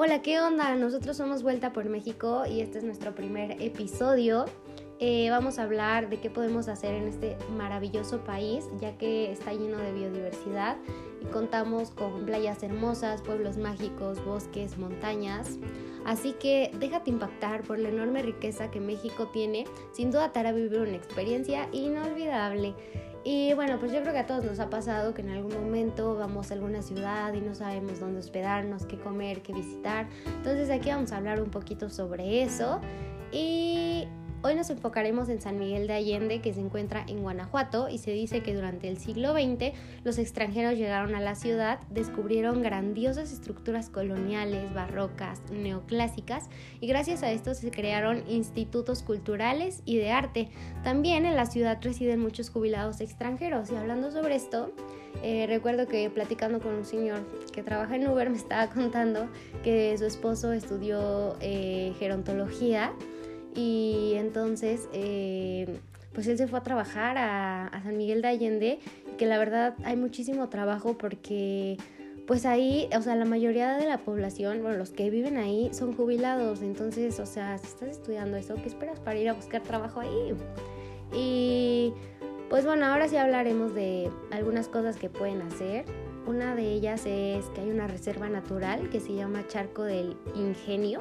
Hola, ¿qué onda? Nosotros somos Vuelta por México y este es nuestro primer episodio. Eh, vamos a hablar de qué podemos hacer en este maravilloso país, ya que está lleno de biodiversidad y contamos con playas hermosas, pueblos mágicos, bosques, montañas. Así que déjate impactar por la enorme riqueza que México tiene. Sin duda te hará vivir una experiencia inolvidable. Y bueno, pues yo creo que a todos nos ha pasado que en algún momento vamos a alguna ciudad y no sabemos dónde hospedarnos, qué comer, qué visitar. Entonces aquí vamos a hablar un poquito sobre eso. Y Hoy nos enfocaremos en San Miguel de Allende, que se encuentra en Guanajuato, y se dice que durante el siglo XX los extranjeros llegaron a la ciudad, descubrieron grandiosas estructuras coloniales, barrocas, neoclásicas, y gracias a esto se crearon institutos culturales y de arte. También en la ciudad residen muchos jubilados extranjeros, y hablando sobre esto, eh, recuerdo que platicando con un señor que trabaja en Uber me estaba contando que su esposo estudió eh, gerontología y entonces eh, pues él se fue a trabajar a, San Miguel de Allende, que la verdad hay muchísimo trabajo porque pues ahí, o sea, la mayoría de la población, bueno, los que viven ahí son jubilados, entonces, o sea, si estás estudiando eso, ¿qué esperas para ir a buscar trabajo ahí? Y pues bueno, ahora sí hablaremos de algunas cosas que pueden hacer. Una de ellas es que hay una reserva natural que se llama Charco del Ingenio,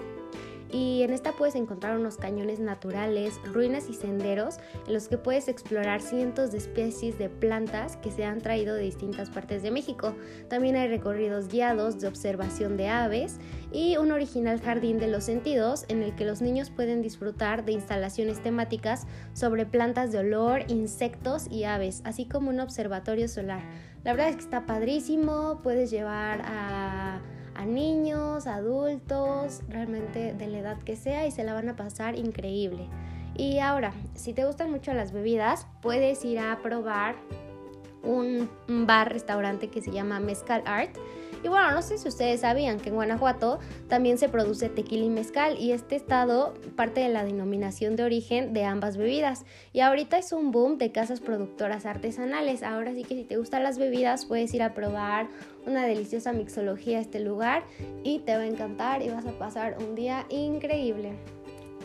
y en esta puedes encontrar unos cañones naturales, ruinas y senderos en los que puedes explorar cientos de especies de plantas que se han traído de distintas partes de México. También hay recorridos guiados de observación de aves y un original jardín de los sentidos en el que los niños pueden disfrutar de instalaciones temáticas sobre plantas de olor, insectos y aves, así como un observatorio solar. La verdad es que está padrísimo, puedes llevar a a niños, adultos, realmente de la edad que sea y se la van a pasar increíble. Y ahora, si te gustan mucho las bebidas, puedes ir a probar un bar, restaurante que se llama Mezcal Art y bueno, no sé si ustedes sabían que en Guanajuato también se produce tequila y mezcal y este estado parte de la denominación de origen de ambas bebidas. Y ahorita es un boom de casas productoras artesanales. Ahora sí que si te gustan las bebidas puedes ir a probar una deliciosa mixología a este lugar y te va a encantar y vas a pasar un día increíble.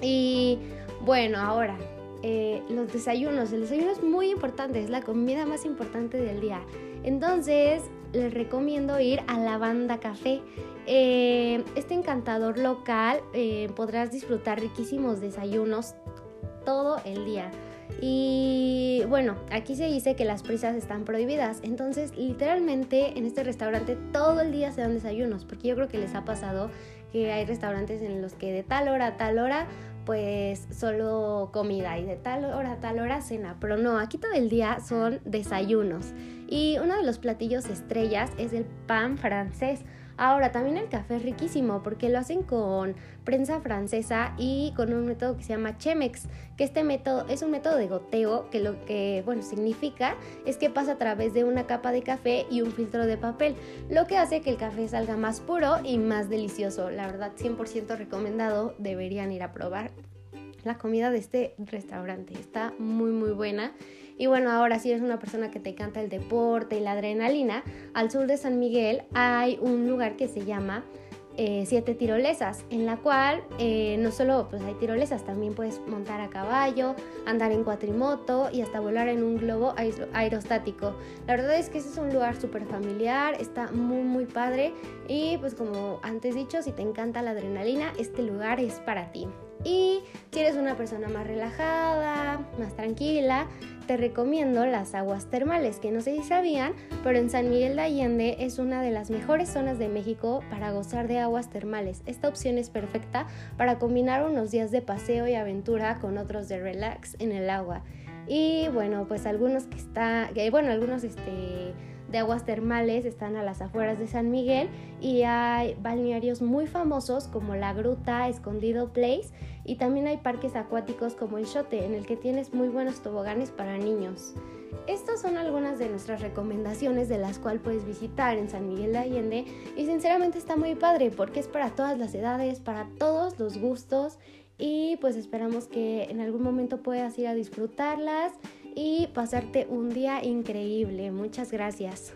Y bueno, ahora eh, los desayunos. El desayuno es muy importante, es la comida más importante del día. Entonces, les recomiendo ir a la banda café. Eh, este encantador local eh, podrás disfrutar riquísimos desayunos todo el día. Y bueno, aquí se dice que las prisas están prohibidas. Entonces, literalmente en este restaurante todo el día se dan desayunos. Porque yo creo que les ha pasado que hay restaurantes en los que de tal hora a tal hora pues solo comida y de tal hora a tal hora cena, pero no, aquí todo el día son desayunos. Y uno de los platillos estrellas es el pan francés. Ahora, también el café es riquísimo porque lo hacen con prensa francesa y con un método que se llama Chemex, que este método es un método de goteo que lo que, bueno, significa es que pasa a través de una capa de café y un filtro de papel, lo que hace que el café salga más puro y más delicioso. La verdad, 100% recomendado, deberían ir a probar la comida de este restaurante. Está muy, muy buena. Y bueno, ahora si eres una persona que te encanta el deporte y la adrenalina, al sur de San Miguel hay un lugar que se llama eh, Siete Tirolesas, en la cual eh, no solo pues, hay tirolesas, también puedes montar a caballo, andar en cuatrimoto y hasta volar en un globo aerostático. La verdad es que ese es un lugar súper familiar, está muy muy padre y pues como antes dicho, si te encanta la adrenalina, este lugar es para ti. Y si eres una persona más relajada, más tranquila, te recomiendo las aguas termales, que no sé si sabían, pero en San Miguel de Allende es una de las mejores zonas de México para gozar de aguas termales. Esta opción es perfecta para combinar unos días de paseo y aventura con otros de relax en el agua. Y bueno, pues algunos que está, bueno, algunos este de aguas termales están a las afueras de San Miguel y hay balnearios muy famosos como la Gruta, Escondido Place y también hay parques acuáticos como el Shote en el que tienes muy buenos toboganes para niños. Estas son algunas de nuestras recomendaciones de las cuales puedes visitar en San Miguel de Allende y sinceramente está muy padre porque es para todas las edades, para todos los gustos y pues esperamos que en algún momento puedas ir a disfrutarlas y pasarte un día increíble. Muchas gracias.